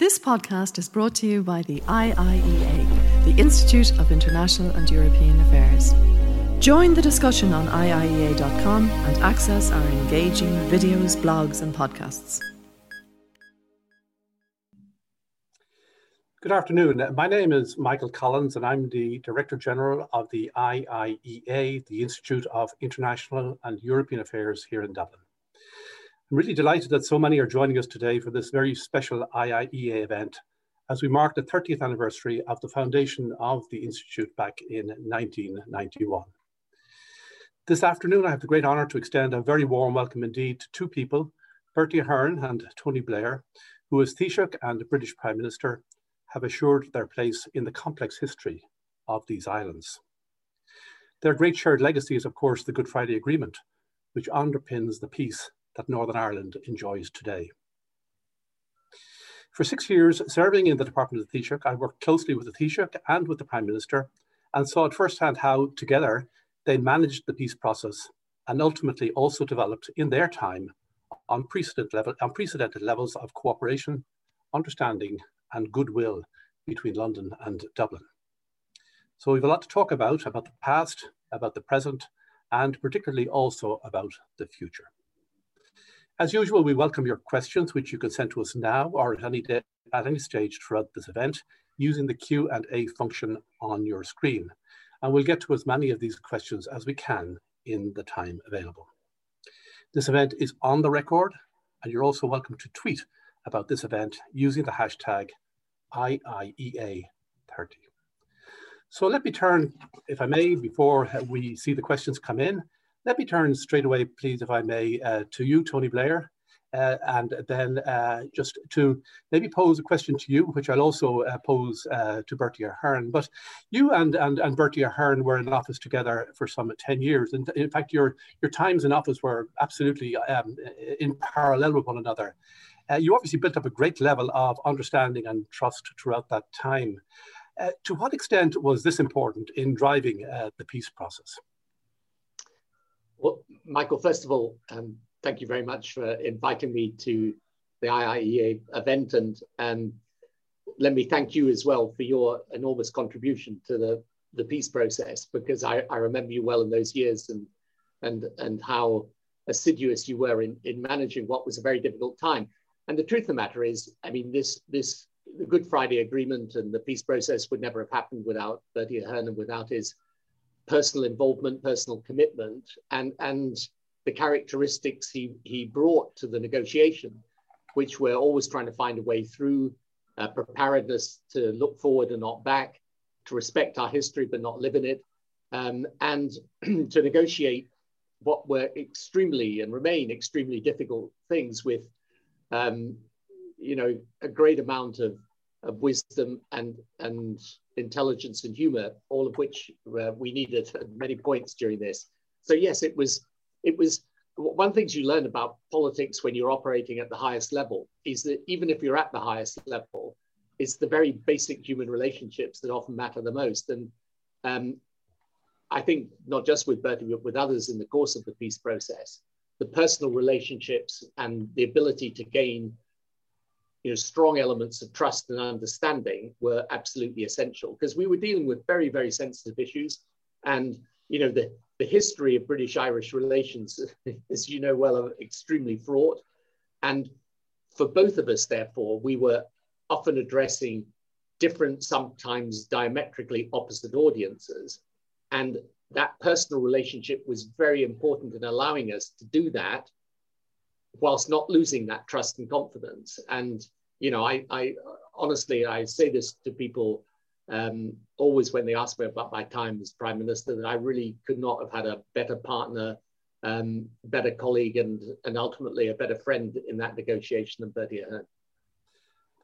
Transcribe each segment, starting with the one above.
This podcast is brought to you by the IIEA, the Institute of International and European Affairs. Join the discussion on IIEA.com and access our engaging videos, blogs, and podcasts. Good afternoon. My name is Michael Collins, and I'm the Director General of the IIEA, the Institute of International and European Affairs here in Dublin. I'm really delighted that so many are joining us today for this very special IIEA event as we mark the 30th anniversary of the foundation of the Institute back in 1991. This afternoon, I have the great honour to extend a very warm welcome indeed to two people, Bertie Ahern and Tony Blair, who as Taoiseach and British Prime Minister have assured their place in the complex history of these islands. Their great shared legacy is, of course, the Good Friday Agreement, which underpins the peace that Northern Ireland enjoys today. For six years, serving in the Department of the Taoiseach, I worked closely with the Taoiseach and with the Prime Minister and saw at firsthand how, together, they managed the peace process and ultimately also developed in their time unprecedented, level, unprecedented levels of cooperation, understanding, and goodwill between London and Dublin. So we have a lot to talk about, about the past, about the present, and particularly also about the future. As usual, we welcome your questions, which you can send to us now or at any, day, at any stage throughout this event using the Q&A function on your screen. And we'll get to as many of these questions as we can in the time available. This event is on the record, and you're also welcome to tweet about this event using the hashtag IIEA30. So let me turn, if I may, before we see the questions come in, let me turn straight away, please, if I may, uh, to you, Tony Blair, uh, and then uh, just to maybe pose a question to you, which I'll also uh, pose uh, to Bertie Ahern. But you and, and, and Bertie Ahern were in office together for some 10 years. And in fact, your, your times in office were absolutely um, in parallel with one another. Uh, you obviously built up a great level of understanding and trust throughout that time. to what extent was this important in driving the peace process? Well, Michael, first of all, um, thank you very much for inviting me to the IIEA event and, and let me thank you as well for your enormous contribution to the, the peace process because I, I remember you well in those years and, and, and how assiduous you were in, in managing what was a very difficult time. And the truth of the matter is, I mean, this, this the Good Friday Agreement and the peace process would never have happened without Bertie Ahern and without his personal involvement, personal commitment, and, and the characteristics he, he brought to the negotiation, which we're always trying to find a way through, uh, preparedness to look forward and not back, to respect our history but not live in it, um, and to negotiate what were extremely and remain extremely difficult things with, um, you know, a great amount of, of wisdom and, and intelligence and humor, all of which uh, we needed at many points during this. So yes, it was it was one things you learn about politics when you're operating at the highest level is that even if you're at the highest level, it's the very basic human relationships that often matter the most. And um, I think not just with Bertie, but with others in the course of the peace process, the personal relationships and the ability to gain you know, strong elements of trust and understanding were absolutely essential because we were dealing with very, very sensitive issues. And, you know, the, the history of British Irish relations, as you know well, are extremely fraught. And for both of us, therefore, we were often addressing different, sometimes diametrically opposite audiences. And that personal relationship was very important in allowing us to do that whilst not losing that trust and confidence. And you know, I, I honestly I say this to people um, always when they ask me about my time as prime minister that I really could not have had a better partner, um, better colleague, and and ultimately a better friend in that negotiation than Bertie Ahern.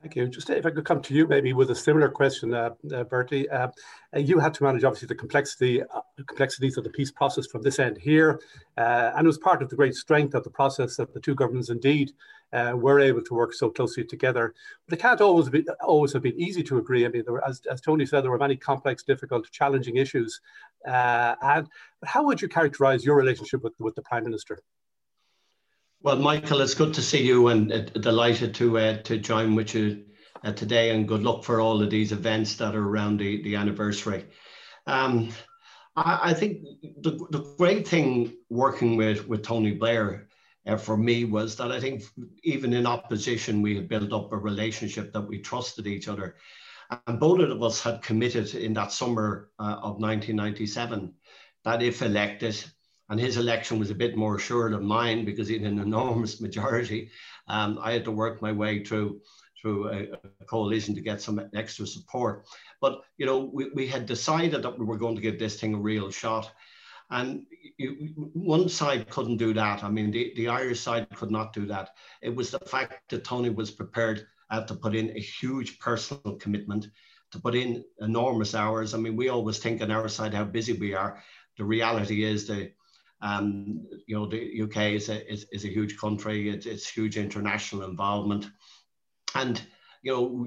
Thank you. Just if I could come to you maybe with a similar question, uh, uh, Bertie. Uh, you had to manage obviously the complexity uh, complexities of the peace process from this end here, uh, and it was part of the great strength of the process that the two governments indeed uh, were able to work so closely together. But it can't always be always have been easy to agree. I mean, were, as, as Tony said, there were many complex, difficult, challenging issues. and how would you characterise your relationship with with the Prime Minister? Well, Michael, it's good to see you and uh, delighted to uh, to join with you uh, today, and good luck for all of these events that are around the, the anniversary. Um, I, I, think the, the great thing working with, with Tony Blair uh, for me was that I think even in opposition, we had built up a relationship that we trusted each other. And both of us had committed in that summer uh, of 1997 that if elected, and his election was a bit more sure of mine because he had an enormous majority, um, I had to work my way through through a, a, coalition to get some extra support. But you know, we, we had decided that we were going to give this thing a real shot. And you, one side couldn't do that. I mean, the, the Irish side could not do that. It was the fact that Tony was prepared uh, to put in a huge personal commitment, to put in enormous hours. I mean, we always think on our side how busy we are. The reality is that um, you know the UK is a is, is a huge country. It's, it's huge international involvement, and you know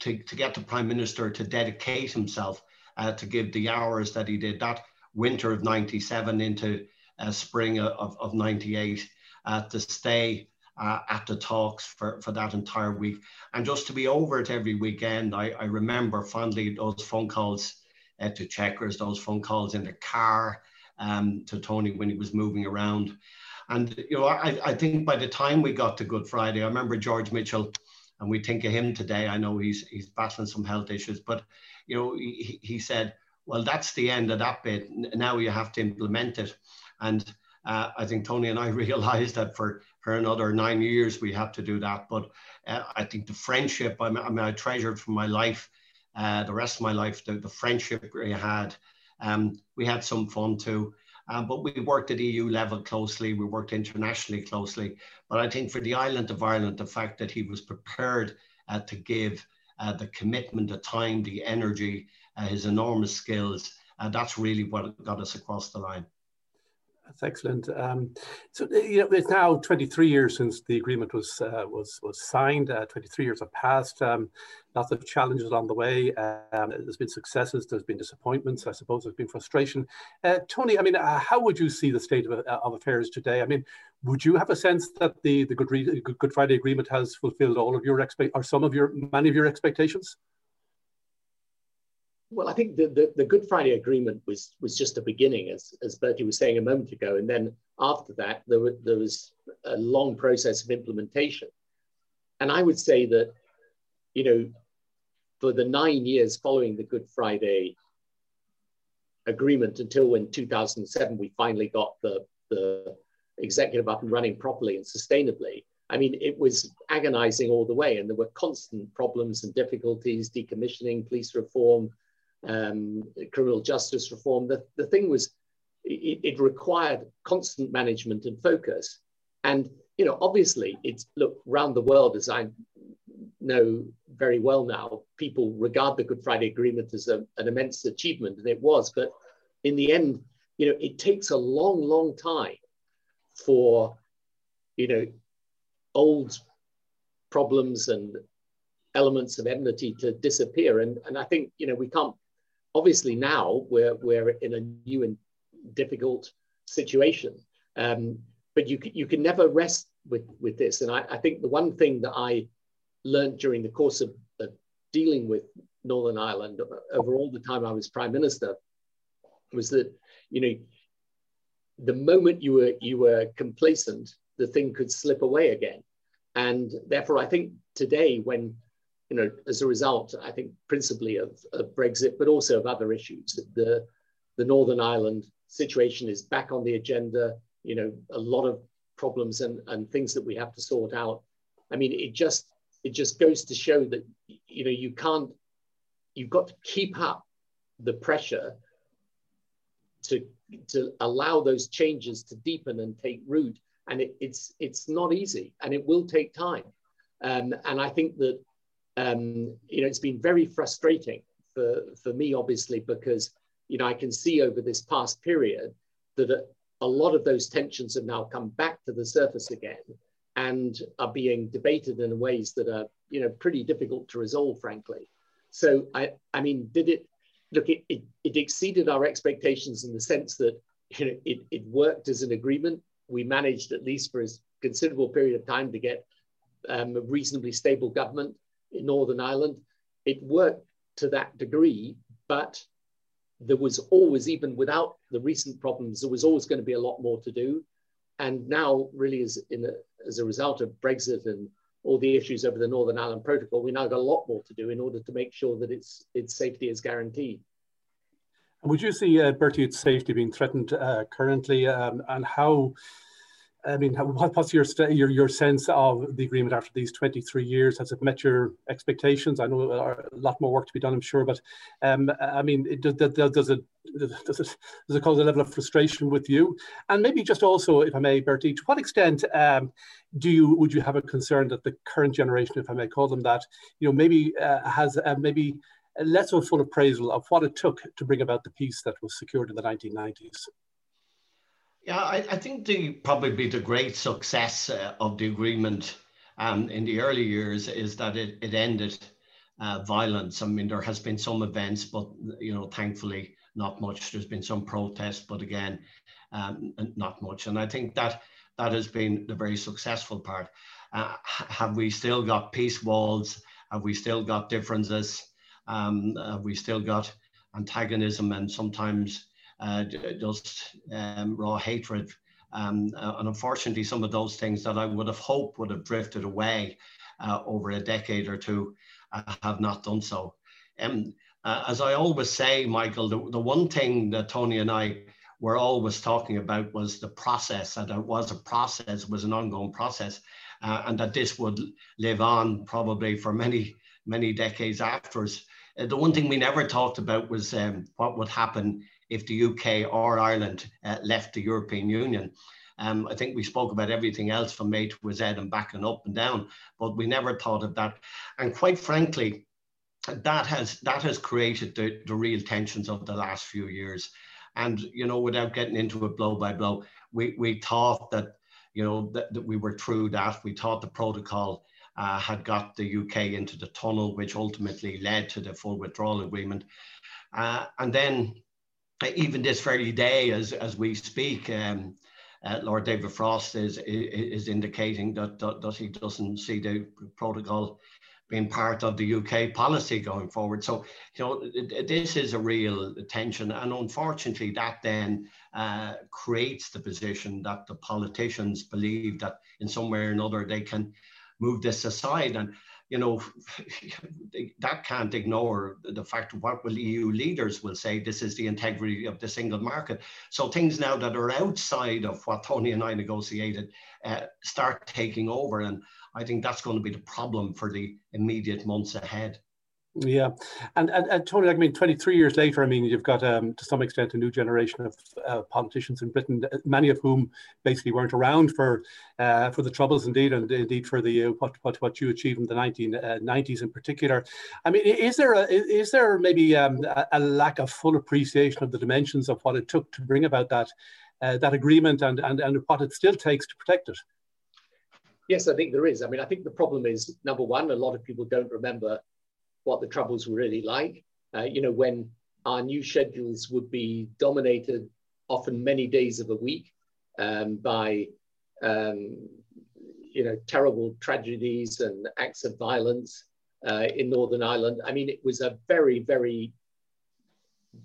to, to get the prime minister to dedicate himself uh, to give the hours that he did that winter of 97 into uh, spring of, of 98 uh, to stay uh, at the talks for, for that entire week. And just to be over it every weekend, I, I remember fondly those phone calls uh, to Chequers, those phone calls in the car um, to Tony when he was moving around. And, you know, I, I think by the time we got to Good Friday, I remember George Mitchell, and we think of him today. I know he's, he's battling some health issues, but, you know, he, he said, well, that's the end of that bit. Now you have to implement it. And uh, I think Tony and I realized that for, for another nine years we have to do that. But uh, I think the friendship, I mean, I, treasured from my life, uh, the rest of my life, the, the friendship we had. Um, we had some fun too. Um, but we worked at EU level closely, we worked internationally closely. But I think for the island of Ireland, the fact that he was prepared uh, to give uh, the commitment, the time, the energy, uh, his enormous skills, uh, that's really what got us across the line. That's excellent. Um, so you know, it's now 23 years since the agreement was uh, was was signed. Uh, 23 years have passed. Um, lots of challenges along the way. Um, there's been successes. There's been disappointments. I suppose there's been frustration. Uh, Tony, I mean, uh, how would you see the state of, uh, of affairs today? I mean, would you have a sense that the the Good, Good Friday Agreement has fulfilled all of your expect or some of your many of your expectations? Well, I think the, the, the, Good Friday Agreement was was just a beginning, as, as Bertie was saying a moment ago. And then after that, there, were, there was a long process of implementation. And I would say that, you know, for the nine years following the Good Friday Agreement until when 2007 we finally got the, the executive up and running properly and sustainably, I mean, it was agonizing all the way, and there were constant problems and difficulties, decommissioning, police reform, um, criminal justice reform. The, the thing was, it, it, required constant management and focus. And, you know, obviously, it's look around the world, as I know very well now, people regard the Good Friday Agreement as a, an immense achievement, and it was. But in the end, you know, it takes a long, long time for, you know, old problems and elements of enmity to disappear. And, and I think, you know, we can't obviously now we're, we're in a new and difficult situation. Um, but you, you can never rest with, with this. And I, I think the one thing that I learned during the course of, of dealing with Northern Ireland over all the time I was prime minister was that, you know, the moment you were you were complacent, the thing could slip away again. And therefore, I think today, when you know, as a result, I think principally of, of, Brexit, but also of other issues. The, the Northern Ireland situation is back on the agenda. You know, a lot of problems and, and things that we have to sort out. I mean, it just it just goes to show that you know you can't you've got to keep up the pressure to to allow those changes to deepen and take root. And it, it's it's not easy, and it will take time. Um, and I think that um, you know, it's been very frustrating for, for me, obviously, because, you know, I can see over this past period that a, a lot of those tensions have now come back to the surface again and are being debated in ways that are, you know, pretty difficult to resolve, frankly. So, I, I mean, did it, look, it, it, it exceeded our expectations in the sense that, you know, it, it worked as an agreement. We managed, at least for a considerable period of time, to get um, a reasonably stable government in Northern Ireland. It worked to that degree, but there was always, even without the recent problems, there was always going to be a lot more to do. And now, really, as, in a, as a result of Brexit and all the issues over the Northern Ireland Protocol, we now got a lot more to do in order to make sure that its, its safety is guaranteed. Would you see uh, Bertie, its safety being threatened uh, currently, um, and how I mean, what's your, your your sense of the agreement after these 23 years? Has it met your expectations? I know are a lot more work to be done, I'm sure, but um, I mean, it, does, it, does, it, does, it, does it cause a level of frustration with you? And maybe just also, if I may, Bertie, to what extent um, do you would you have a concern that the current generation, if I may call them that, you know, maybe uh, has uh, maybe less of a full appraisal of what it took to bring about the peace that was secured in the 1990s? Yeah, I, I think the probably the great success uh, of the agreement um, in the early years is that it, it ended uh, violence. I mean, there has been some events, but you know, thankfully not much. There's been some protests, but again, um, not much. And I think that that has been the very successful part. Uh, have we still got peace walls? Have we still got differences? Um, have we still got antagonism and sometimes uh, just um, raw hatred. Um, uh, and unfortunately, some of those things that I would have hoped would have drifted away uh, over a decade or two uh, have not done so. Um, uh, as I always say, Michael, the, the one thing that Tony and I were always talking about was the process, and it was a process, was an ongoing process, uh, and that this would live on probably for many, many decades afterwards. Uh, the one thing we never talked about was um, what would happen if the UK or Ireland uh, left the European Union. Um, I think we spoke about everything else from A to Z and back and up and down, but we never thought of that. And quite frankly, that has that has created the, the real tensions of the last few years. And you know, without getting into it blow by blow, we, we thought that you know that, that we were through that. We thought the protocol uh, had got the UK into the tunnel, which ultimately led to the full withdrawal agreement. Uh, and then even this very day, as, as we speak, um, uh, Lord David Frost is, is, indicating that, that, that, he doesn't see the protocol being part of the UK policy going forward. So, you know, this is a real tension. And unfortunately, that then uh, creates the position that the politicians believe that in some way or another they can move this aside. And you know, that can't ignore the fact of what will EU leaders will say, this is the integrity of the single market. So things now that are outside of what Tony and I negotiated uh, start taking over. And I think that's going to be the problem for the immediate months ahead. Yeah, and, and, and Tony, I mean, 23 years later, I mean, you've got um, to some extent a new generation of uh, politicians in Britain, uh, many of whom basically weren't around for uh, for the troubles, indeed, and indeed for the uh, what, what what you achieved in the 1990s uh, in particular. I mean, is there a, is there maybe um, a, lack of full appreciation of the dimensions of what it took to bring about that uh, that agreement and, and and what it still takes to protect it? Yes, I think there is. I mean, I think the problem is number one, a lot of people don't remember what the troubles were really like. Uh, you know, when our new schedules would be dominated often many days of a week um, by, um, you know, terrible tragedies and acts of violence uh, in Northern Ireland. I mean, it was a very, very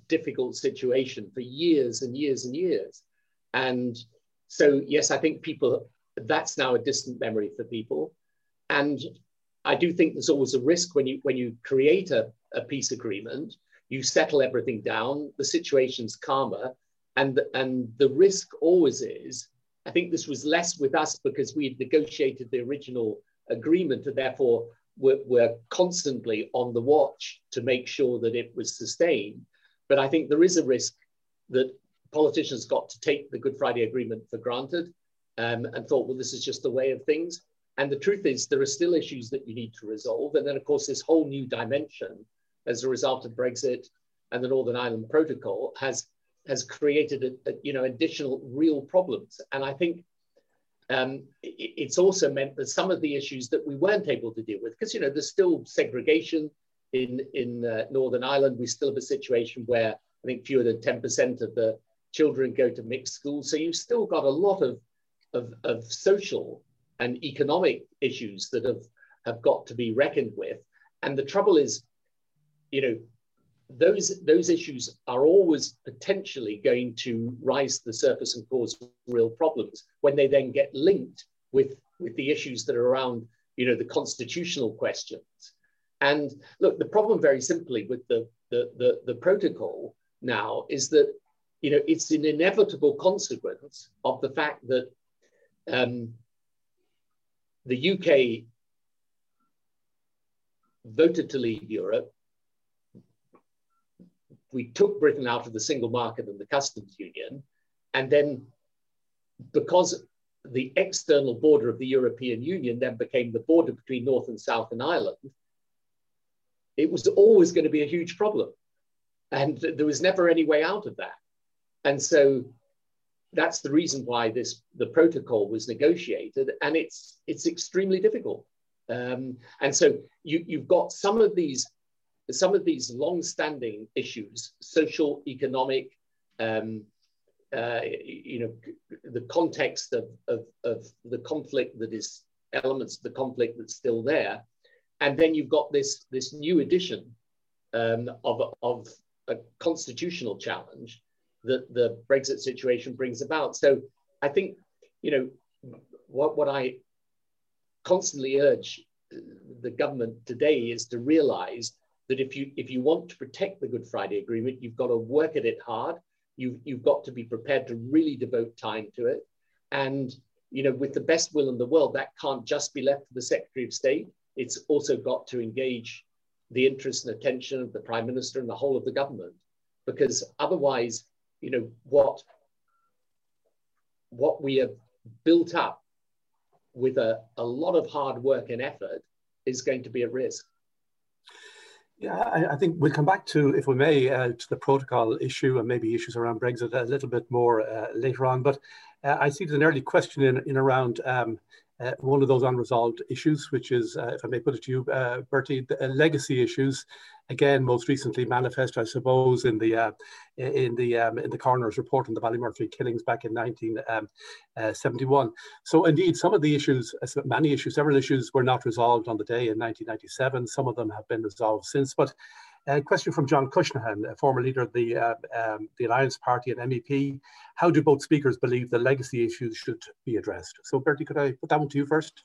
difficult situation for years and years and years. And so, yes, I think people, that's now a distant memory for people. And I do think there's always a risk when you when you create a, a peace agreement, you settle everything down, the situation's calmer, and and the risk always is. I think this was less with us because we had negotiated the original agreement, and therefore we're, we're constantly on the watch to make sure that it was sustained. But I think there is a risk that politicians got to take the Good Friday Agreement for granted um, and thought, well, this is just the way of things. And the truth is, there are still issues that you need to resolve. And then, of course, this whole new dimension as a result of Brexit and the Northern Ireland Protocol has has created a, a, you know additional real problems. And I think um, it, it's also meant that some of the issues that we weren't able to deal with, because you know there's still segregation in in uh, Northern Ireland. We still have a situation where I think fewer than 10% of the children go to mixed schools. So you've still got a lot of of, of social and economic issues that have, have got to be reckoned with. and the trouble is, you know, those those issues are always potentially going to rise to the surface and cause real problems when they then get linked with with the issues that are around you know the constitutional questions and look the problem very simply with the the the, the protocol now is that you know it's an inevitable consequence of the fact that um, the UK voted to leave Europe we took Britain out of the single market and the customs union, and then because the external border of the European Union then became the border between North and South and Ireland, it was always going to be a huge problem. And there was never any way out of that. And so that's the reason why this the protocol was negotiated, and it's it's extremely difficult. Um, and so you, you've got some of these some of these long-standing issues, social, economic, um, uh, you know, the context of, of, of the conflict that is elements of the conflict that's still there, and then you've got this this new addition um, of, of a constitutional challenge that the Brexit situation brings about. So I think you know what what I constantly urge the government today is to realize that if you if you want to protect the Good Friday Agreement, you've got to work at it hard. You've you've got to be prepared to really devote time to it, and you know with the best will in the world, that can't just be left to the Secretary of State. It's also got to engage the interest and attention of the Prime Minister and the whole of the government, because otherwise, you know what what we have built up with a, a lot of hard work and effort is going to be at risk. Yeah, I, I, think we'll come back to, if we may, uh, to the protocol issue and maybe issues around Brexit a little bit more uh, later on. But uh, I see there's an early question in, in around um, uh, one of those unresolved issues, which is, uh, if I may put it to you, uh, Bertie, the legacy issues again, most recently manifest, I suppose, in the uh, in the um, in the coroner's report on the Ballymurphy killings back in 1971. Um, uh, so, indeed, some of the issues, many issues, several issues, were not resolved on the day in 1997. Some of them have been resolved since, but. A question from John Cushnahan, a former leader of the, uh, um, the Alliance Party and MEP. How do both speakers believe the legacy issues should be addressed? So, Bertie, could I put that one to you first?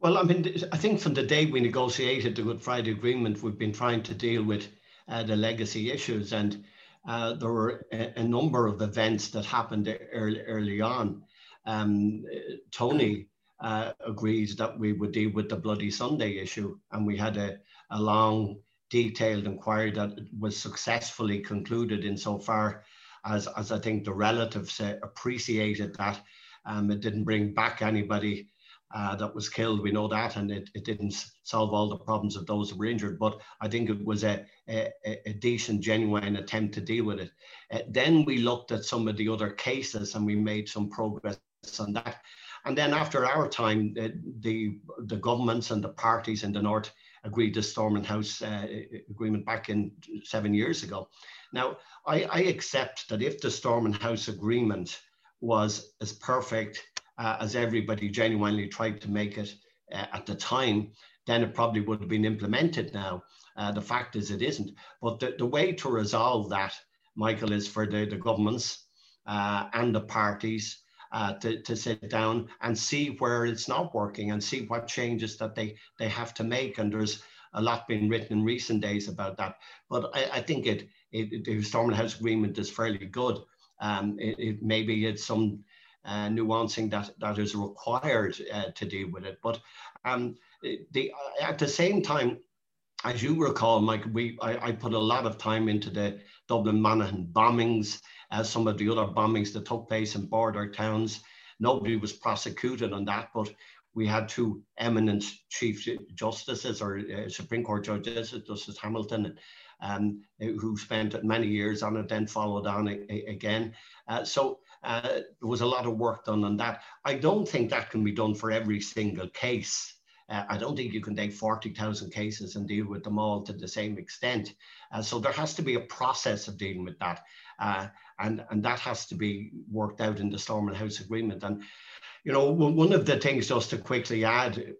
Well, I mean, I think from the day we negotiated the Good Friday Agreement, we've been trying to deal with uh, the legacy issues, and uh, there were a, a, number of events that happened early, early on. Um, Tony uh, that we would deal with the Bloody Sunday issue, and we had a, a long, detailed inquiry that was successfully concluded insofar as, as I think the relatives uh, appreciated that. Um, it didn't bring back anybody uh, that was killed. We know that, and it, it didn't solve all the problems of those who were injured. But I think it was a, a, a decent, genuine attempt to deal with it. Uh, then we looked at some of the other cases and we made some progress on that. And then after our time, uh, the the governments and the parties in the north agreed the Stormont House uh, agreement back in seven years ago. Now, I, I accept that if the Stormont House agreement was as perfect uh, as everybody genuinely tried to make it uh, at the time, then it probably would have been implemented now. Uh, the fact is, it isn't. But the, the way to resolve that, Michael, is for the, the governments uh, and the parties uh, to, to sit down and see where it's not working and see what changes that they, they have to make. And there's a lot been written in recent days about that. But I, I think it, it, the Stormont House Agreement is fairly good. Um, it, it, maybe it's some uh, nuancing that, that is required uh, to deal with it. But um, the, at the same time, as you recall, Mike, we I, I, put a lot of time into the Dublin Monaghan bombings, uh, some of the other bombings that took place in border towns. Nobody was prosecuted on that, but we had two eminent chief justices or uh, Supreme Court judges, Justice Hamilton, um, who spent many years on it, then followed on a, a, again. Uh, so uh, there was a lot of work done on that. I don't think that can be done for every single case. Uh, I don't think you can take 40,000 cases and deal with them all to the same extent. Uh, so there has to be a process of dealing with that. Uh, and, and that has to be worked out in the Stormont House Agreement. And, you know, one of the things just to quickly add,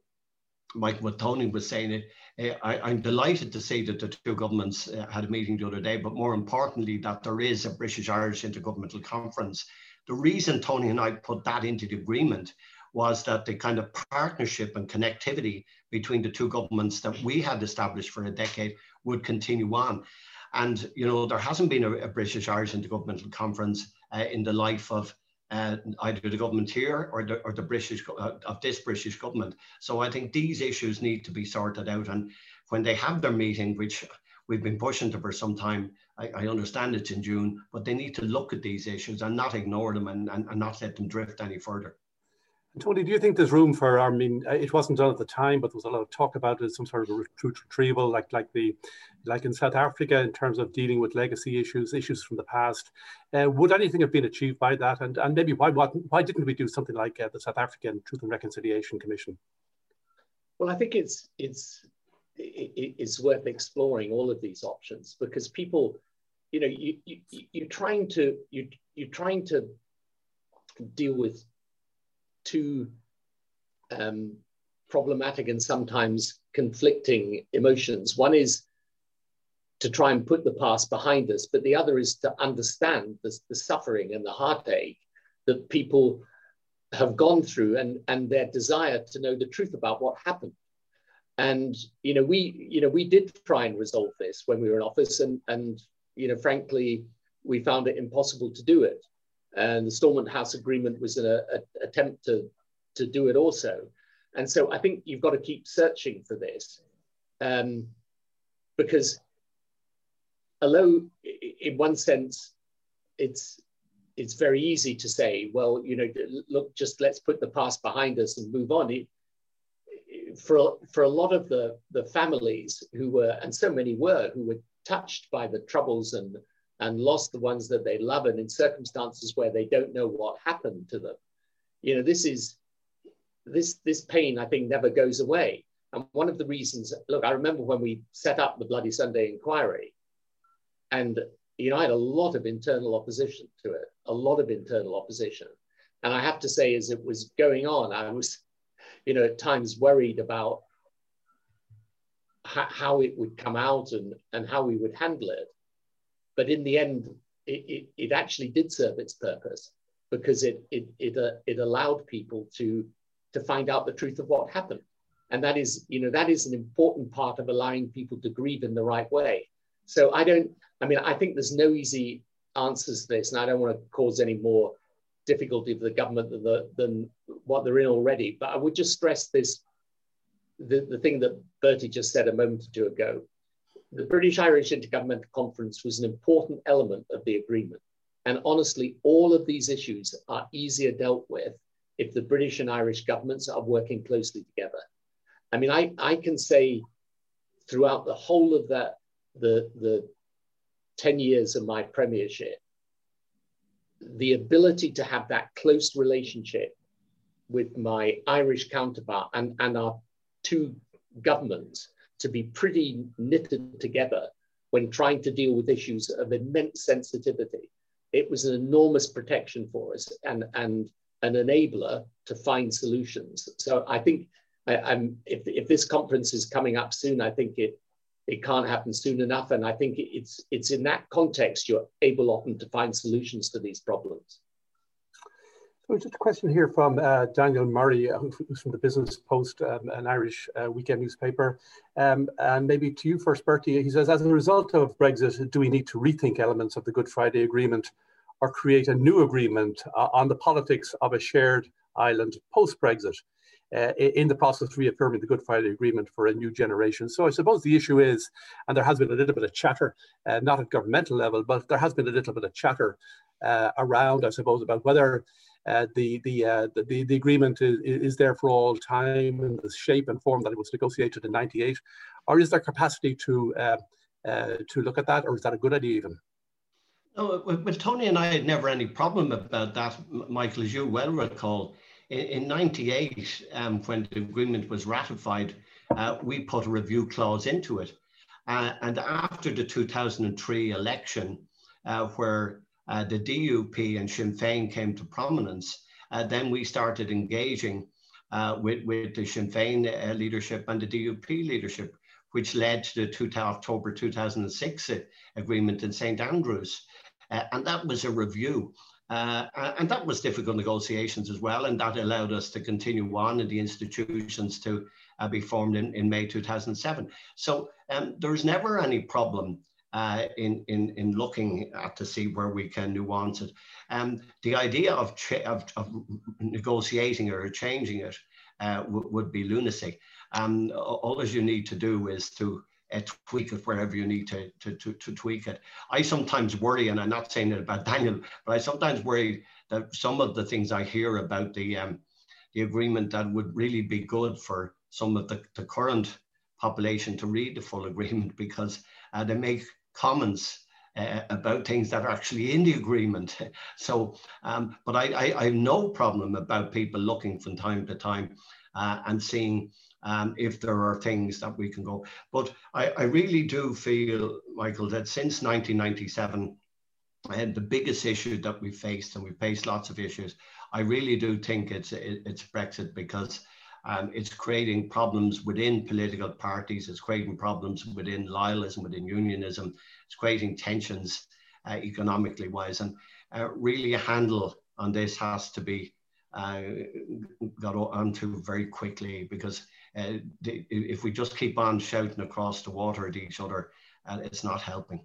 Mike, what Tony was saying, it, I, am delighted to see that the two governments uh, had a meeting the other day, but more importantly, that there is a British Irish Intergovernmental Conference. The reason Tony and I put that into the agreement was that the kind of partnership and connectivity between the two governments that we had established for a decade would continue on. And, you know, there hasn't been a, a British Irish Intergovernmental Conference uh, in the life of uh, either the government here or the, or the British uh, of this British government. So I think these issues need to be sorted out. And when they have their meeting, which we've been pushing to for some time, I, I understand it's in June, but they need to look at these issues and not ignore them and, and, and not let them drift any further. Tony, do you think there's room for? I mean, it wasn't done at the time, but there was a lot of talk about it, some sort of truth retrieval, like like the, like in South Africa, in terms of dealing with legacy issues, issues from the past. Uh, would anything have been achieved by that? And and maybe why why, why didn't we do something like uh, the South African Truth and Reconciliation Commission? Well, I think it's it's it's worth exploring all of these options because people, you know, you, you you're trying to you you're trying to deal with two um, problematic and sometimes conflicting emotions. One is to try and put the past behind us, but the other is to understand the, the suffering and the heartache that people have gone through and, and their desire to know the truth about what happened. And you know, we you know we did try and resolve this when we were in office, and and you know, frankly, we found it impossible to do it. And the Stormont House Agreement was an a, attempt to, to do it also. And so I think you've got to keep searching for this. Um, because although in one sense it's it's very easy to say well you know look just let's put the past behind us and move on it, for for a lot of the the families who were and so many were who were touched by the troubles and and lost the ones that they love and in circumstances where they don't know what happened to them. You know this is this this pain i think never goes away. And one of the reasons look i remember when we set up the bloody sunday inquiry and you know i had a lot of internal opposition to it a lot of internal opposition. And i have to say as it was going on i was you know at times worried about how it would come out and and how we would handle it but in the end, it, it, it actually did serve its purpose because it, it, it, uh, it allowed people to, to find out the truth of what happened. And that is, you know, that is an important part of allowing people to grieve in the right way. So I don't, I mean, I think there's no easy answers to this, and I don't want to cause any more difficulty for the government than, the, than what they're in already. But I would just stress this, the, the thing that Bertie just said a moment or two ago, the British Irish Intergovernmental Conference was an important element of the agreement. And honestly, all of these issues are easier dealt with if the British and Irish governments are working closely together. I mean, I, I can say throughout the whole of that, the, the 10 years of my premiership, the ability to have that close relationship with my Irish counterpart and, and our two governments to be pretty knitted together when trying to deal with issues of immense sensitivity. It was an enormous protection for us and, and an enabler to find solutions. So I think I, am if, if this conference is coming up soon, I think it it can't happen soon enough. And I think it's it's in that context you're able often to find solutions to these problems. So just a question here from uh, Daniel Murray, uh, who's from the Business Post, um, an Irish uh, weekend newspaper. Um, and maybe to you first, Bertie. He says, as a result of Brexit, do we need to rethink elements of the Good Friday Agreement or create a new agreement uh, on the politics of a shared island post-Brexit? Uh, in the process of reaffirming the Good Friday Agreement for a new generation. So I suppose the issue is, and there has been a little bit of chatter, not at governmental level, but there has been a little bit of chatter around, I suppose, about whether uh, the, the, uh, the, the agreement is, is there for all time in the shape and form that it was negotiated in 98? Or is there capacity to, uh, uh to look at that, or is that a good idea even? No, well, Tony and I had never any problem about that, Michael, as you well recall. In, in 98, um, when the agreement was ratified, uh, we put a review clause into it. Uh, and after the 2003 election, where uh, the DUP and Sinn Féin came to prominence, uh, then we started engaging uh, with, with the Sinn Féin uh, leadership and the DUP leadership, which led to the October 2006 agreement in St. Andrews. Uh, and that was a review. Uh, and that was difficult negotiations as well. And that allowed us to continue on in the institutions to uh, be formed in, in May 2007. So um, there's never any problem uh, in, in, in looking at to see where we can nuance it. Um, the idea of, of, of, negotiating or changing it uh, would be lunacy. Um, all you need to do is to uh, tweak it wherever you need to, to, to, to, tweak it. I sometimes worry, and I'm not saying it about Daniel, but I sometimes worry that some of the things I hear about the, um, the agreement that would really be good for some of the, the current population to read the full agreement because uh, they make comments uh, about things that are actually in the agreement. So, um, but I, I, I, have no problem about people looking from time to time uh, and seeing um, if there are things that we can go. But I, I really do feel, Michael, that since 1997, and the biggest issue that we faced, and we faced lots of issues, I really do think it's it's Brexit because um, it's creating problems within political parties. It's creating problems within loyalism, within unionism. It's creating tensions uh, economically wise. And uh, really a handle on this has to be uh, got onto very quickly because uh, if we just keep on shouting across the water at each other, uh, it's not helping.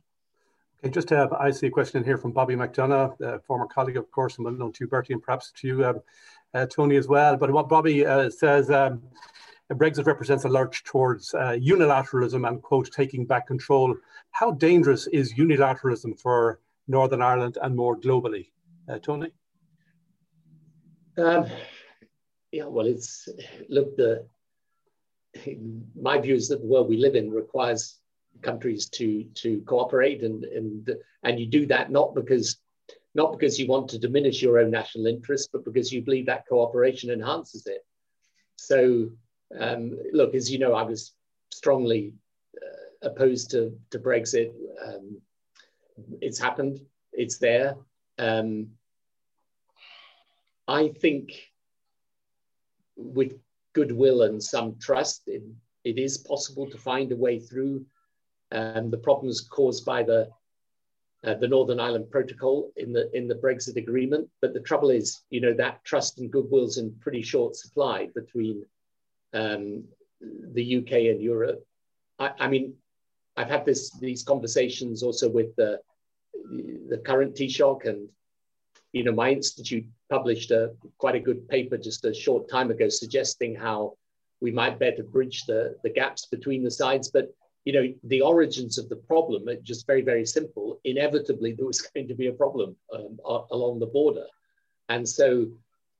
Okay, just have, I see a question in here from Bobby McDonagh, former colleague, of course, and well known to you, Bertie, and perhaps to you. Um, uh, Tony, as well. But what Bobby uh, says, um, Brexit represents a lurch towards uh, unilateralism and, quote, taking back control. How dangerous is unilateralism for Northern Ireland and more globally? Uh, Tony? Um, yeah, well, it's, look, the, my view is that the world we live in requires countries to to cooperate and and and you do that not because not because you want to diminish your own national interest, but because you believe that cooperation enhances it. So, um, look, as you know, I was strongly uh, opposed to, to Brexit. Um, it's happened, it's there. Um, I think with goodwill and some trust, it, it is possible to find a way through um, the problems caused by the uh, the Northern Ireland Protocol in the in the Brexit agreement. But the trouble is, you know, that trust and goodwill's in pretty short supply between um, the UK and Europe. I, I, mean, I've had this these conversations also with the the current Taoiseach, and you know, my institute published a quite a good paper just a short time ago suggesting how we might better bridge the the gaps between the sides, but you know, the origins of the problem are just very, very simple. Inevitably, there was going to be a problem um, along the border. And so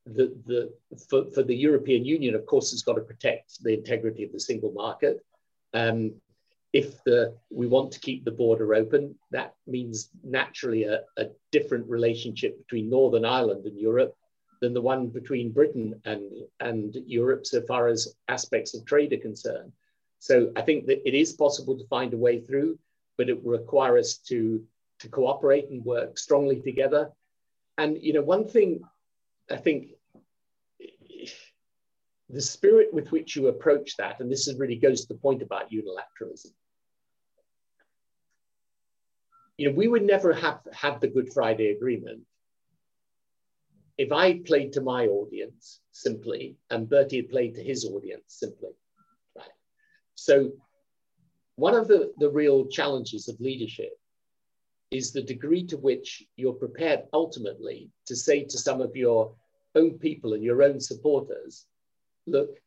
the, the, for, for the European Union, of course, has got to protect the integrity of the single market. Um, if the, we want to keep the border open, that means naturally a, a different relationship between Northern Ireland and Europe than the one between Britain and, and Europe so far as aspects of trade are concerned. So I think that it is possible to find a way through, but it will require us to, to cooperate and work strongly together. And, you know, one thing I think the spirit with which you approach that, and this really goes to the point about unilateralism. You know, we would never have had the Good Friday Agreement if I played to my audience simply and Bertie had played to his audience simply. So one of the, the real challenges of leadership is the degree to which you're prepared ultimately to say to some of your own people and your own supporters, look,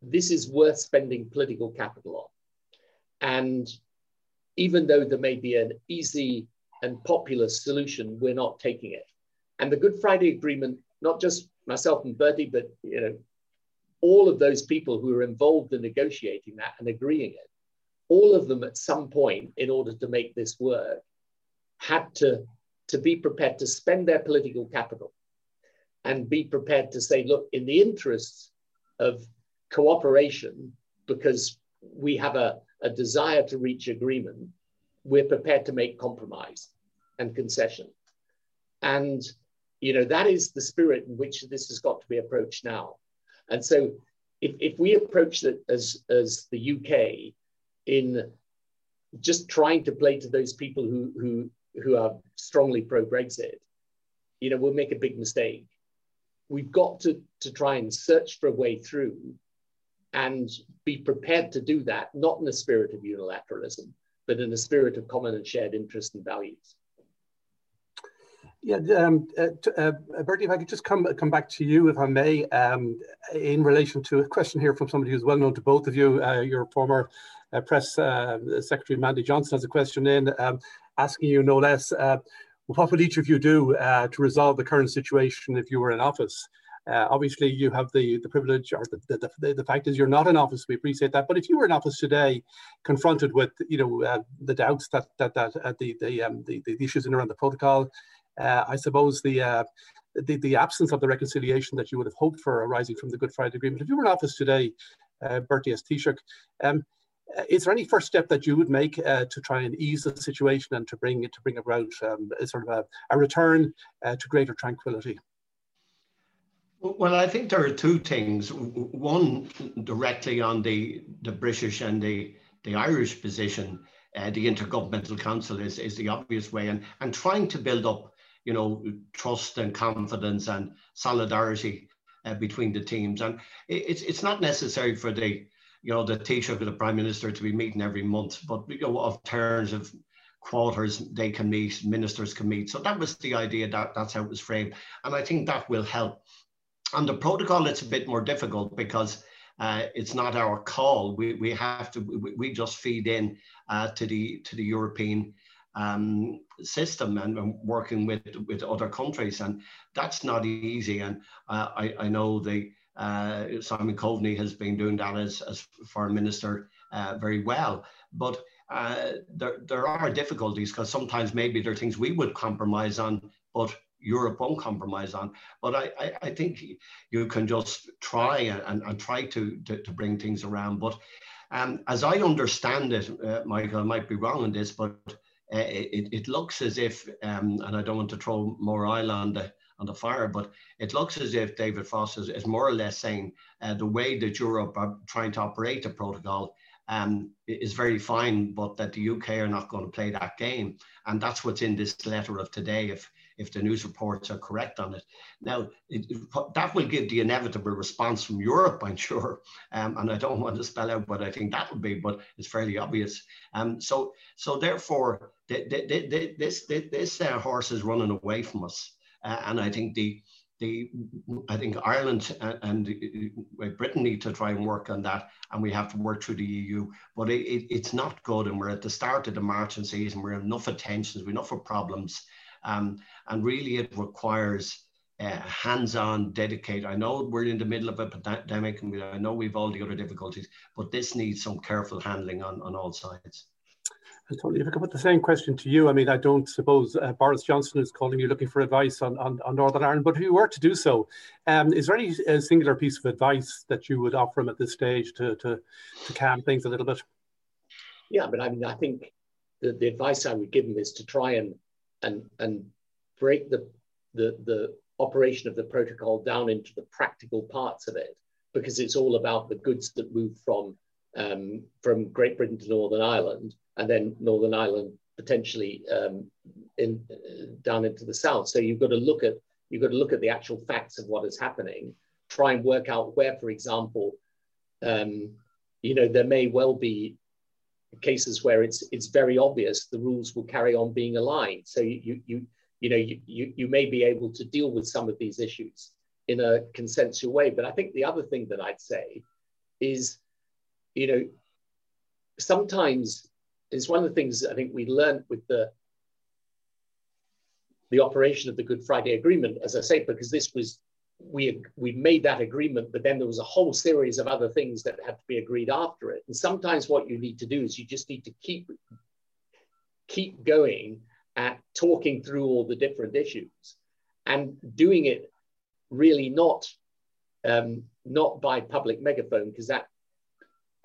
this is worth spending political capital on. And even though there may be an easy and popular solution, we're not taking it. And the Good Friday Agreement, not just myself and Bertie, but you know, all of those people who were involved in negotiating that and agreeing it, all of them at some point, in order to make this work, had to, to be prepared to spend their political capital and be prepared to say, look, in the interests of cooperation, because we have a, a desire to reach agreement, we're prepared to make compromise and concession. And you know that is the spirit in which this has got to be approached now. And so if, if we approach it as, as the UK in just trying to play to those people who who who are strongly pro Brexit, you know, we'll make a big mistake. We've got to to try and search for a way through, and be prepared to do that, not in the spirit of unilateralism, but in the spirit of common and shared interest and values. Yeah, um, uh, uh, Bertie, if I could just come come back to you, if I may, um, in relation to a question here from somebody who's well known to both of you, uh, your former uh, press uh, secretary Mandy Johnson has a question in, um, asking you no less, uh, what would each of you do to resolve the current situation if you were in office? obviously, you have the, the privilege, or the, the, the, the, fact is you're not in office. We appreciate that. But if you were in office today, confronted with you know the doubts that that that the the, um, the the issues in around the protocol, uh, I suppose the, uh, the, the absence of the reconciliation that you would have hoped for arising from the Good Friday Agreement. If you were in office today, uh, Bertie S. Taoiseach, um, uh, is there any first step that you would make uh, to try and ease the situation and to bring to bring about um, a sort of a, a return uh, to greater tranquility? Well, I think there are two things. One, directly on the, the British and the, the Irish position, uh, the Intergovernmental Council is, is the obvious way, and, and trying to build up you know, trust and confidence and solidarity uh, between the teams. And it, it's it's not necessary for the you know the Taoiseach or the Prime Minister to be meeting every month, but you know, of terms of quarters they can meet, ministers can meet. So that was the idea that that's how it was framed, and I think that will help. On the protocol, it's a bit more difficult because. Uh, it's not our call. We, we have to. We, we just feed in uh, to the to the European um, system and, working with with other countries, and that's not easy. And uh, I, I know the uh, Simon Coveney has been doing that as, as foreign minister uh, very well, but. Uh, there, there are difficulties because sometimes maybe there are things we would compromise on, but Europe won't compromise on. But I, I, I think you can just try and, and try to, to, to, bring things around. But um, as I understand it, uh, Michael, I might be wrong on this, but it, it looks as if, um, and I don't want to throw more oil on the on the fire, but it looks as if David Frost is, is more or less saying uh, the way that Europe are trying to operate the protocol um, is very fine, but that the UK are not going to play that game, and that's what's in this letter of today. If if the news reports are correct on it. Now, it, that will give the inevitable response from Europe, I'm sure. Um, and I don't want to spell out what I think that would be, but it's fairly obvious. Um, so, so therefore, the, the, the, this, this uh, horse is running away from us. Uh, and I think the, the, I think Ireland and, uh, Britain need to try and work on that, and we have to work through the EU. But it, it, it's not good, and we're at the start of the marching season. We're enough attentions, we're enough of problems, um, and really, it requires uh, hands-on, dedicated. I know we're in the middle of a pandemic, and we, I know we've all the other difficulties, but this needs some careful handling on, on all sides. Tony, if I could put the same question to you, I mean, I don't suppose uh, Boris Johnson is calling you looking for advice on, on, on, Northern Ireland, but if you were to do so, um, is there any uh, singular piece of advice that you would offer him at this stage to, to, to calm things a little bit? Yeah, but I mean, I think the, the advice I would give him is to try and and and break the the the operation of the protocol down into the practical parts of it because it's all about the goods that move from um, from Great Britain to Northern Ireland and then Northern Ireland potentially um, in uh, down into the south. So you've got to look at you've got to look at the actual facts of what is happening. Try and work out where, for example, um, you know there may well be cases where it's it's very obvious the rules will carry on being aligned. So you you you know you, you, you may be able to deal with some of these issues in a consensual way. But I think the other thing that I'd say is, you know, sometimes it's one of the things I think we learned with the the operation of the Good Friday Agreement, as I say, because this was we we made that agreement, but then there was a whole series of other things that had to be agreed after it. And sometimes what you need to do is you just need to keep keep going at talking through all the different issues and doing it really not um, not by public megaphone because that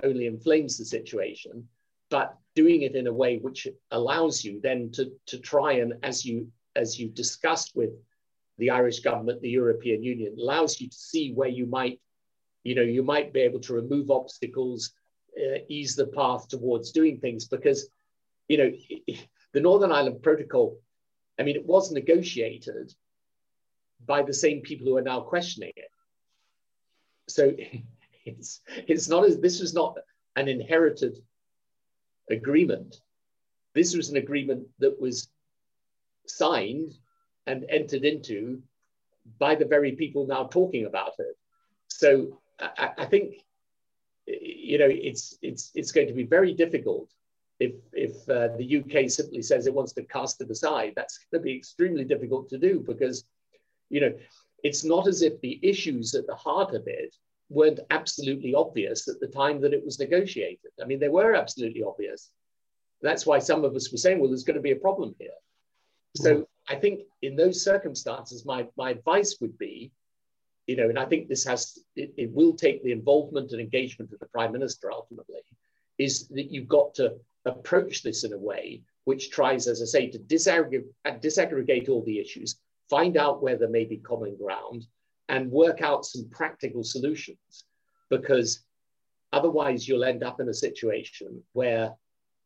only inflames the situation, but doing it in a way which allows you then to to try and as you as you discussed with the Irish government, the European Union, allows you to see where you might, you know, you might be able to remove obstacles, uh, ease the path towards doing things because, you know, the Northern Ireland Protocol, I mean, it was negotiated by the same people who are now questioning it. So it's it's not as this was not an inherited agreement. This was an agreement that was signed and entered into by the very people now talking about it. So I, I think you know it's it's it's going to be very difficult if if uh, the UK simply says it wants to cast it aside. That's going to be extremely difficult to do because you know it's not as if the issues at the heart of it weren't absolutely obvious at the time that it was negotiated. I mean, they were absolutely obvious. That's why some of us were saying, well, there's going to be a problem here. So. I think in those circumstances, my, my advice would be, you know, and I think this has, it, it will take the involvement and engagement of the prime minister ultimately, is that you've got to approach this in a way which tries, as I say, to disaggregate, disaggregate all the issues, find out where there may be common ground, and work out some practical solutions. Because otherwise you'll end up in a situation where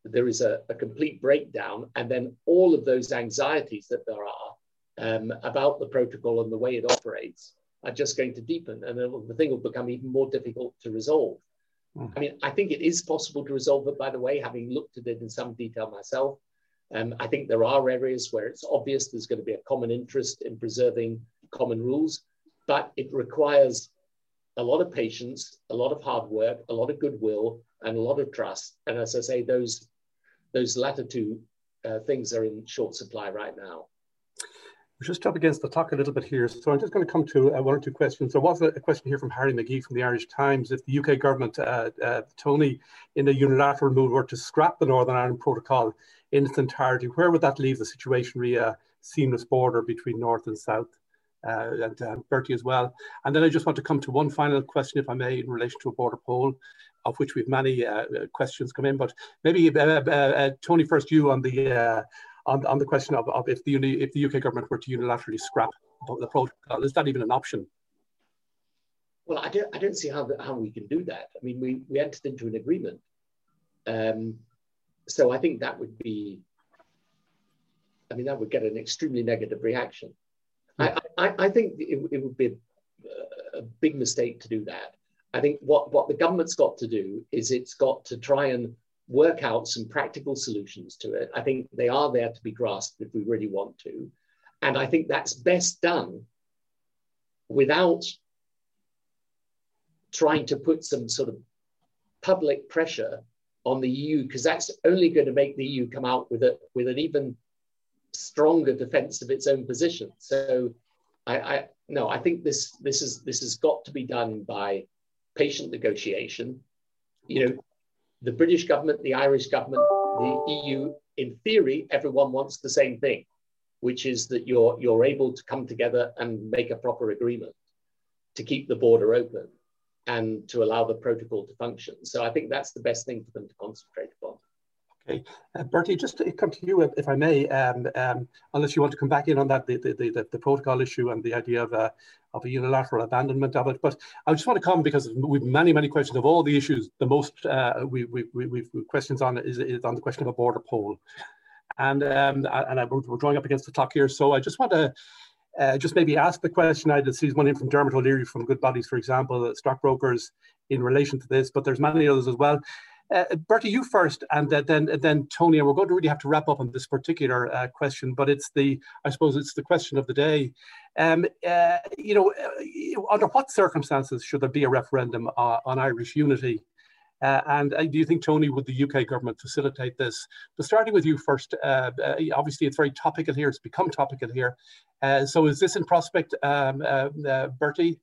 there is a, a complete breakdown and then all of those anxieties that there are um, about the protocol and the way it operates are just going to deepen and the thing will become even more difficult to resolve. Mm. I mean, I think it is possible to resolve it, by the way, having looked at it in some detail myself. Um, I think there are areas where it's obvious there's going to be a common interest in preserving common rules but it requires a lot of patience, a lot of hard work, a lot of goodwill, and a lot of trust. And as I say, those those latter two uh, things are in short supply right now. We're just up against the clock a little bit here, so I'm just going to come to uh, one or two questions. There was a, a, question here from Harry McGee from the Irish Times. If the UK government, uh, uh, Tony, in a unilateral move, were to scrap the Northern Ireland Protocol in its entirety, where would that leave the situation re a seamless border between North and South? Uh, and uh, Bertie as well. And then I just want to come to one final question, if I may, in relation to a border poll, of which we've many uh, questions come in. But maybe uh, uh, uh, Tony, first you on the on, on the question of, of if the if the UK government were to unilaterally scrap the protocol, is that even an option? Well, I don't, I don't see how, how we can do that. I mean, we, we entered into an agreement. Um, so I think that would be, I mean, that would get an extremely negative reaction. I, I, think it, it, would be a, a, big mistake to do that. I think what, what the government's got to do is it's got to try and work out some practical solutions to it. I think they are there to be grasped if we really want to. And I think that's best done without trying to put some sort of public pressure on the EU, because that's only going to make the EU come out with, a, with an even stronger defense of its own position. So I, I no, I think this this is this has got to be done by patient negotiation. You know, the British government, the Irish government, the EU, in theory, everyone wants the same thing, which is that you're you're able to come together and make a proper agreement to keep the border open and to allow the protocol to function. So I think that's the best thing for them to concentrate. Okay, uh, Bertie, just to come to you, if I may, um, um, unless you want to come back in on that, the, the, the, the protocol issue and the idea of a, of a unilateral abandonment of it. But I just want to come because we've many, many questions of all the issues. The most uh, we, we, we, we've questions on is, is on the question of a border poll. And, um, and I, we're drawing up against the clock here. So I just want to uh, just maybe ask the question. I did see one in from Dermot O'Leary from Goodbodies, for example, stockbrokers in relation to this, but there's many others as well. Uh, Bertie, you first, and then then Tony, and we're going to really have to wrap up on this particular uh, question, but it's the I suppose it's the question of the day. Um, uh, you know, uh, under what circumstances should there be a referendum uh, on Irish unity? Uh, and do you think, Tony, would the UK government facilitate this? But starting with you first, obviously it's very topical here. It's become topical here. so is this in prospect, um, Bertie?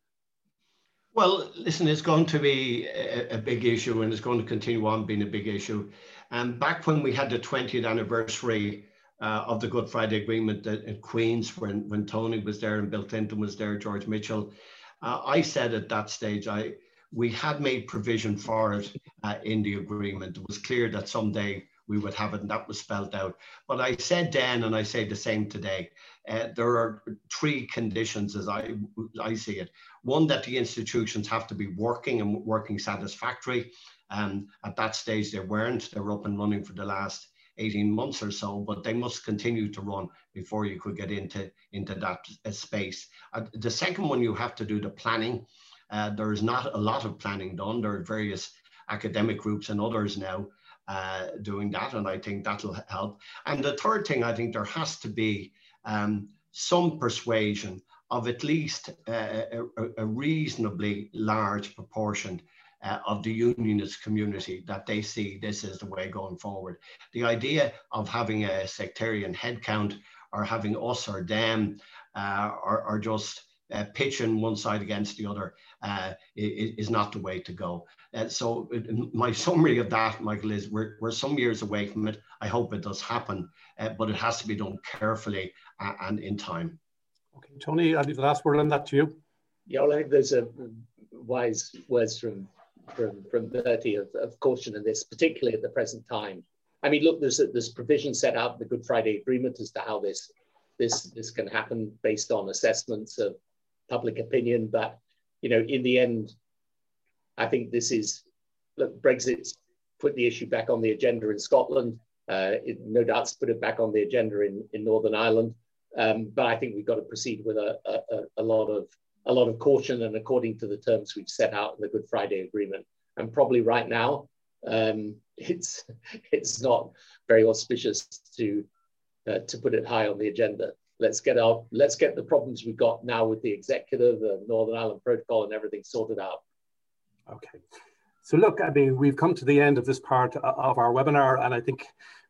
Well, listen, it's going to be a, a, big issue and it's going to continue on being a big issue. And back when we had the 20th anniversary uh, of the Good Friday Agreement at, Queen's, when, when Tony was there and Bill Clinton was there, George Mitchell, uh, I said at that stage, I we had made provision for it uh, in the agreement. It was clear that someday we would have it, and that was spelled out. But I said then, and I say the same today, uh, there are three conditions as I, I see it. One, that the institutions have to be working and working satisfactory. Um, at that stage, they weren't. They're up and running for the last 18 months or so, but they must continue to run before you could get into, into that uh, space. Uh, the second one, you have to do the planning. Uh, there's not a lot of planning done. There are various academic groups and others now uh, doing that, and I think that'll help. And the third thing, I think there has to be um, some persuasion of at least uh, a, a, reasonably large proportion uh, of the unionist community that they see this as the way going forward. The idea of having a sectarian headcount or having us or them uh, or, or just uh, pitching one side against the other uh, is, is, not the way to go. Uh, so my summary of that, Michael, is we're, we're some years away from it. I hope it does happen, but it has to be done carefully and in time. Okay, Tony, I'll leave the last word on that to you. Yeah, well, I think there's a wise words from from from Bertie of, of caution in this, particularly at the present time. I mean, look, there's there's provision set out in the Good Friday Agreement as to how this this this can happen based on assessments of public opinion. But you know, in the end, I think this is look, Brexit's put the issue back on the agenda in Scotland. Uh, it, no doubt's put it back on the agenda in, in Northern Ireland. Um, but I think we've got to proceed with a, a, a lot of a lot of caution and according to the terms we've set out in the Good Friday Agreement. And probably right now, um, it's it's not very auspicious to uh, to put it high on the agenda. Let's get our let's get the problems we've got now with the executive, the Northern Ireland Protocol, and everything sorted out. Okay. So look, I mean, we've come to the end of this part of our webinar, and I think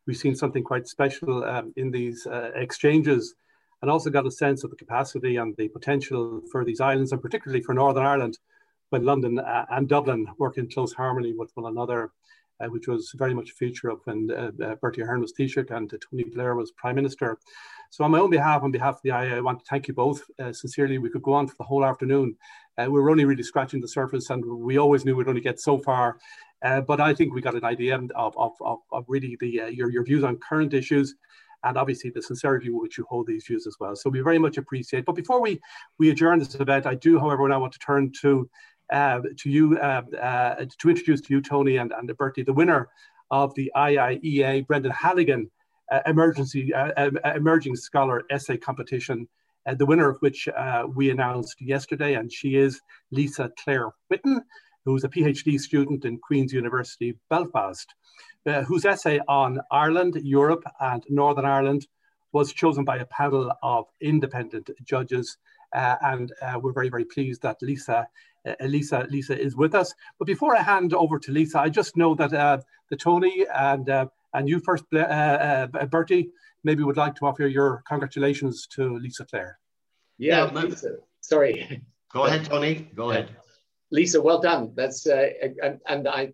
we've seen something quite special um, in these uh, exchanges and also got a sense of the capacity and the potential for these islands, and particularly for Northern Ireland, when London uh, and Dublin work in close harmony with one another, uh, which was very much a feature of when uh, uh Bertie Ahern was Taoiseach and Tony Blair was Prime Minister. So on my own behalf, on behalf of the IA, I want to thank you both uh, sincerely. We could go on for the whole afternoon. Uh, we are only really scratching the surface and we always knew we'd only get so far. but I think we got an idea of, of, of, of really the, your, your views on current issues and obviously the sincerity with which you hold these views as well. So we very much appreciate. But before we we adjourn this event, I do, however, now want to turn to uh, to you uh, uh, to introduce to you, Tony and and Bertie, the winner of the IIEA Brendan Halligan uh, Emergency uh, uh, Emerging Scholar Essay Competition. the winner of which we announced yesterday, and she is Lisa Claire Whitten, who's a PhD student in Queen's University, Belfast uh, whose essay on Ireland, Europe, and Northern Ireland was chosen by a panel of independent judges. Uh, and uh, we're very, very pleased that Lisa, uh, Lisa, Lisa is with us. But before I hand over to Lisa, I just know that uh, the Tony and uh, and you first, Bertie, maybe would like to offer your congratulations to Lisa Claire. Yeah, Lisa. Sorry. Go ahead, Tony. Go ahead. Lisa, well done. That's and, and I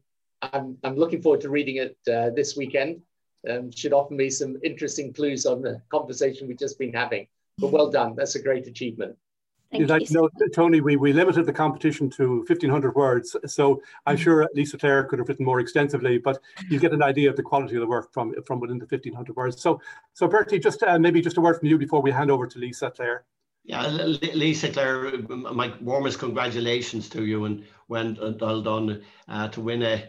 I'm, I'm looking forward to reading it uh, this weekend. Um, should offer me some interesting clues on the conversation we've just been having. But well done. That's a great achievement. Thank like you. Know, Tony, we, we limited the competition to 1,500 words. So I'm mm-hmm. sure Lisa Claire could have written more extensively, but you get an idea of the quality of the work from, from within the 1,500 words. So, so Bertie, just uh, maybe just a word from you before we hand over to Lisa Claire. Yeah, Lisa Claire, my warmest congratulations to you and when well done uh, to win a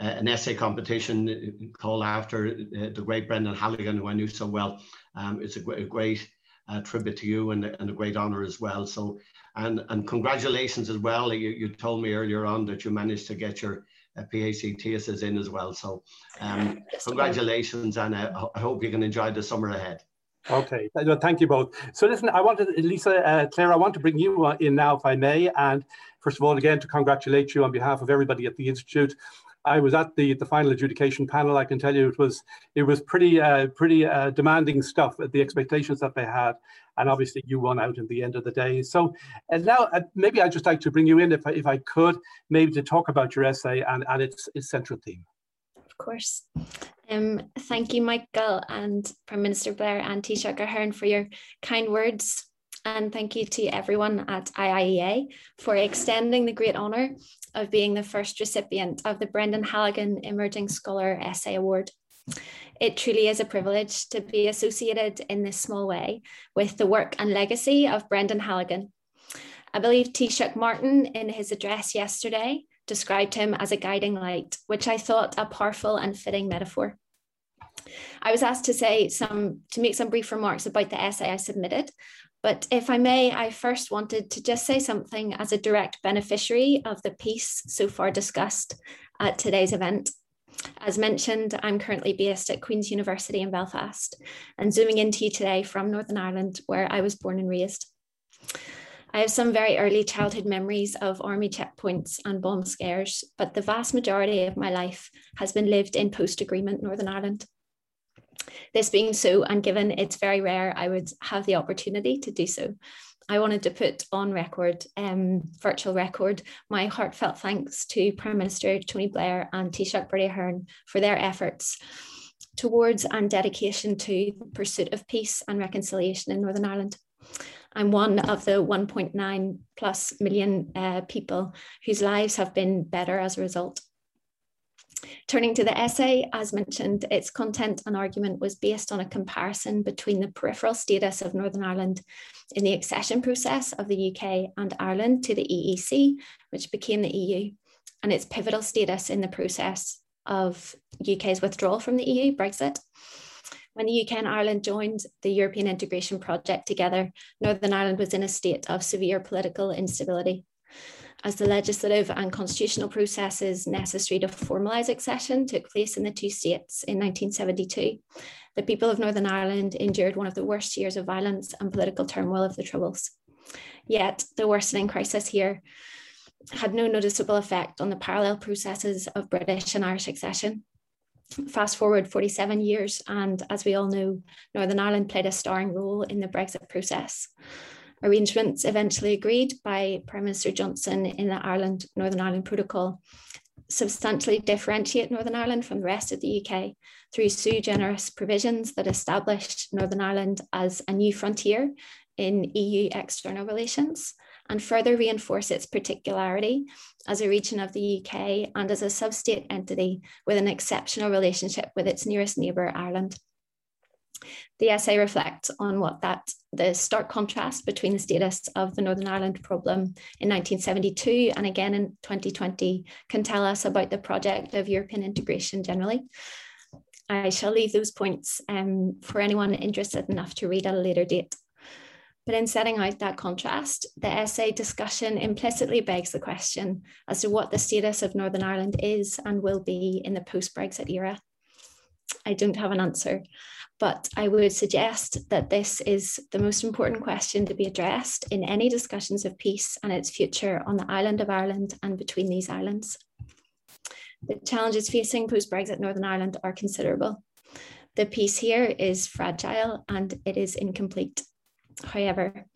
uh, an essay competition uh, called after uh, the great Brendan Halligan, who I knew so well. Um, it's a, great, a great uh, tribute to you and, and a great honor as well. So, and and congratulations as well. You, you told me earlier on that you managed to get your uh, thesis in as well. So, um, congratulations, and uh, I hope you can enjoy the summer ahead. Okay, thank you both. So listen, I wanted, Lisa, uh, Claire, I want to bring you in now, if I may. And first of all, again, to congratulate you on behalf of everybody at the Institute I was at the the final adjudication panel. I can tell you it was it was pretty uh, pretty uh, demanding stuff. The expectations that they had, and obviously you won out in the end of the day. So, and now uh, maybe I'd just like to bring you in if I, if I could, maybe to talk about your essay and and its its central theme. Of course. Um, thank you, Michael and Prime Minister Blair and Taoiseach Ahern for your kind words and thank you to everyone at IIEA for extending the great honour of being the first recipient of the Brendan Halligan Emerging Scholar Essay Award. It truly is a privilege to be associated in this small way with the work and legacy of Brendan Halligan. I believe Taoiseach Martin, in his address yesterday, described him as a guiding light, which I thought a powerful and fitting metaphor. I was asked to say some to make some brief remarks about the essay I submitted, but if I may, I first wanted to just say something as a direct beneficiary of the piece so far discussed at today's event. As mentioned, I'm currently based at Queen's University in Belfast and zooming into you today from Northern Ireland, where I was born and raised. I have some very early childhood memories of army checkpoints and bomb scares, but the vast majority of my life has been lived in post agreement Northern Ireland. This being so, and given it's very rare, I would have the opportunity to do so. I wanted to put on record, um, virtual record, my heartfelt thanks to Prime Minister Tony Blair and Taoiseach Bertie Ahern for their efforts towards and dedication to the pursuit of peace and reconciliation in Northern Ireland. I'm one of the 1.9 plus million uh, people whose lives have been better as a result. Turning to the essay, as mentioned, its content and argument was based on a comparison between the peripheral status of Northern Ireland in the accession process of the UK and Ireland to the EEC, which became the EU, and its pivotal status in the process of UK's withdrawal from the EU, Brexit. When the UK and Ireland joined the European integration project together, Northern Ireland was in a state of severe political instability. As the legislative and constitutional processes necessary to formalise accession took place in the two states in 1972, the people of Northern Ireland endured one of the worst years of violence and political turmoil of the Troubles. Yet, the worsening crisis here had no noticeable effect on the parallel processes of British and Irish accession. Fast forward 47 years, and as we all know, Northern Ireland played a starring role in the Brexit process. Arrangements eventually agreed by Prime Minister Johnson in the Ireland Northern Ireland Protocol substantially differentiate Northern Ireland from the rest of the UK through sui generis provisions that established Northern Ireland as a new frontier in EU external relations and further reinforce its particularity as a region of the UK and as a sub-state entity with an exceptional relationship with its nearest neighbour, Ireland. The essay reflects on what that the stark contrast between the status of the Northern Ireland problem in 1972 and again in 2020 can tell us about the project of European integration generally. I shall leave those points um, for anyone interested enough to read at a later date. But in setting out that contrast, the essay discussion implicitly begs the question as to what the status of Northern Ireland is and will be in the post Brexit era. I don't have an answer, but I would suggest that this is the most important question to be addressed in any discussions of peace and its future on the island of Ireland and between these islands. The challenges facing post Brexit Northern Ireland are considerable. The peace here is fragile and it is incomplete. However,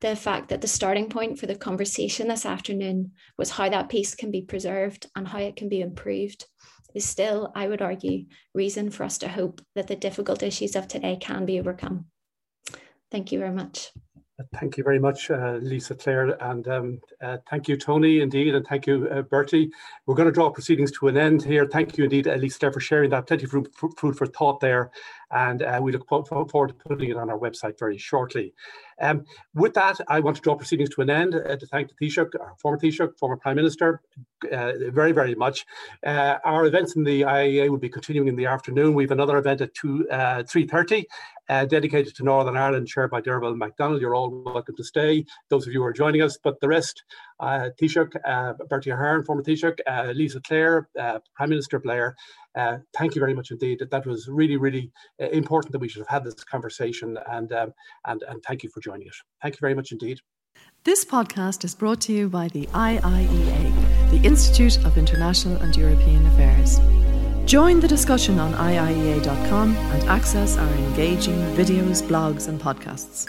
the fact that the starting point for the conversation this afternoon was how that peace can be preserved and how it can be improved is still, I would argue, reason for us to hope that the difficult issues of today can be overcome. Thank you very much. Thank you very much, uh, Lisa Claire, and um, uh, thank you, Tony, indeed, and thank you, uh, Bertie. We're going to draw proceedings to an end here. Thank you indeed, Lisa Claire, for sharing that. Plenty of food for thought there, and uh, we look forward to putting it on our website very shortly. Um, with that, I want to draw proceedings to an end uh, to thank the Taoiseach, our former Taoiseach, former Prime Minister, uh, very, very much. Uh, our events in the IIEA will be continuing in the afternoon. We have another event at 2, uh, 3.30 uh, dedicated to Northern Ireland, chaired by Derval MacDonald. You're all welcome to stay, those of you who are joining us. But the rest, uh, Taoiseach, uh, Bertie Ahern, former Taoiseach, uh, Lisa Claire, uh, Prime Minister Blair, uh, thank you very much indeed. That was really, really uh, important that we should have had this conversation and, um, and, and thank you for joining us. Thank you very much indeed. This podcast is brought to you by the IIEA, the Institute of International and European Affairs. Join the discussion on IIEA.com and access our engaging videos, blogs, and podcasts.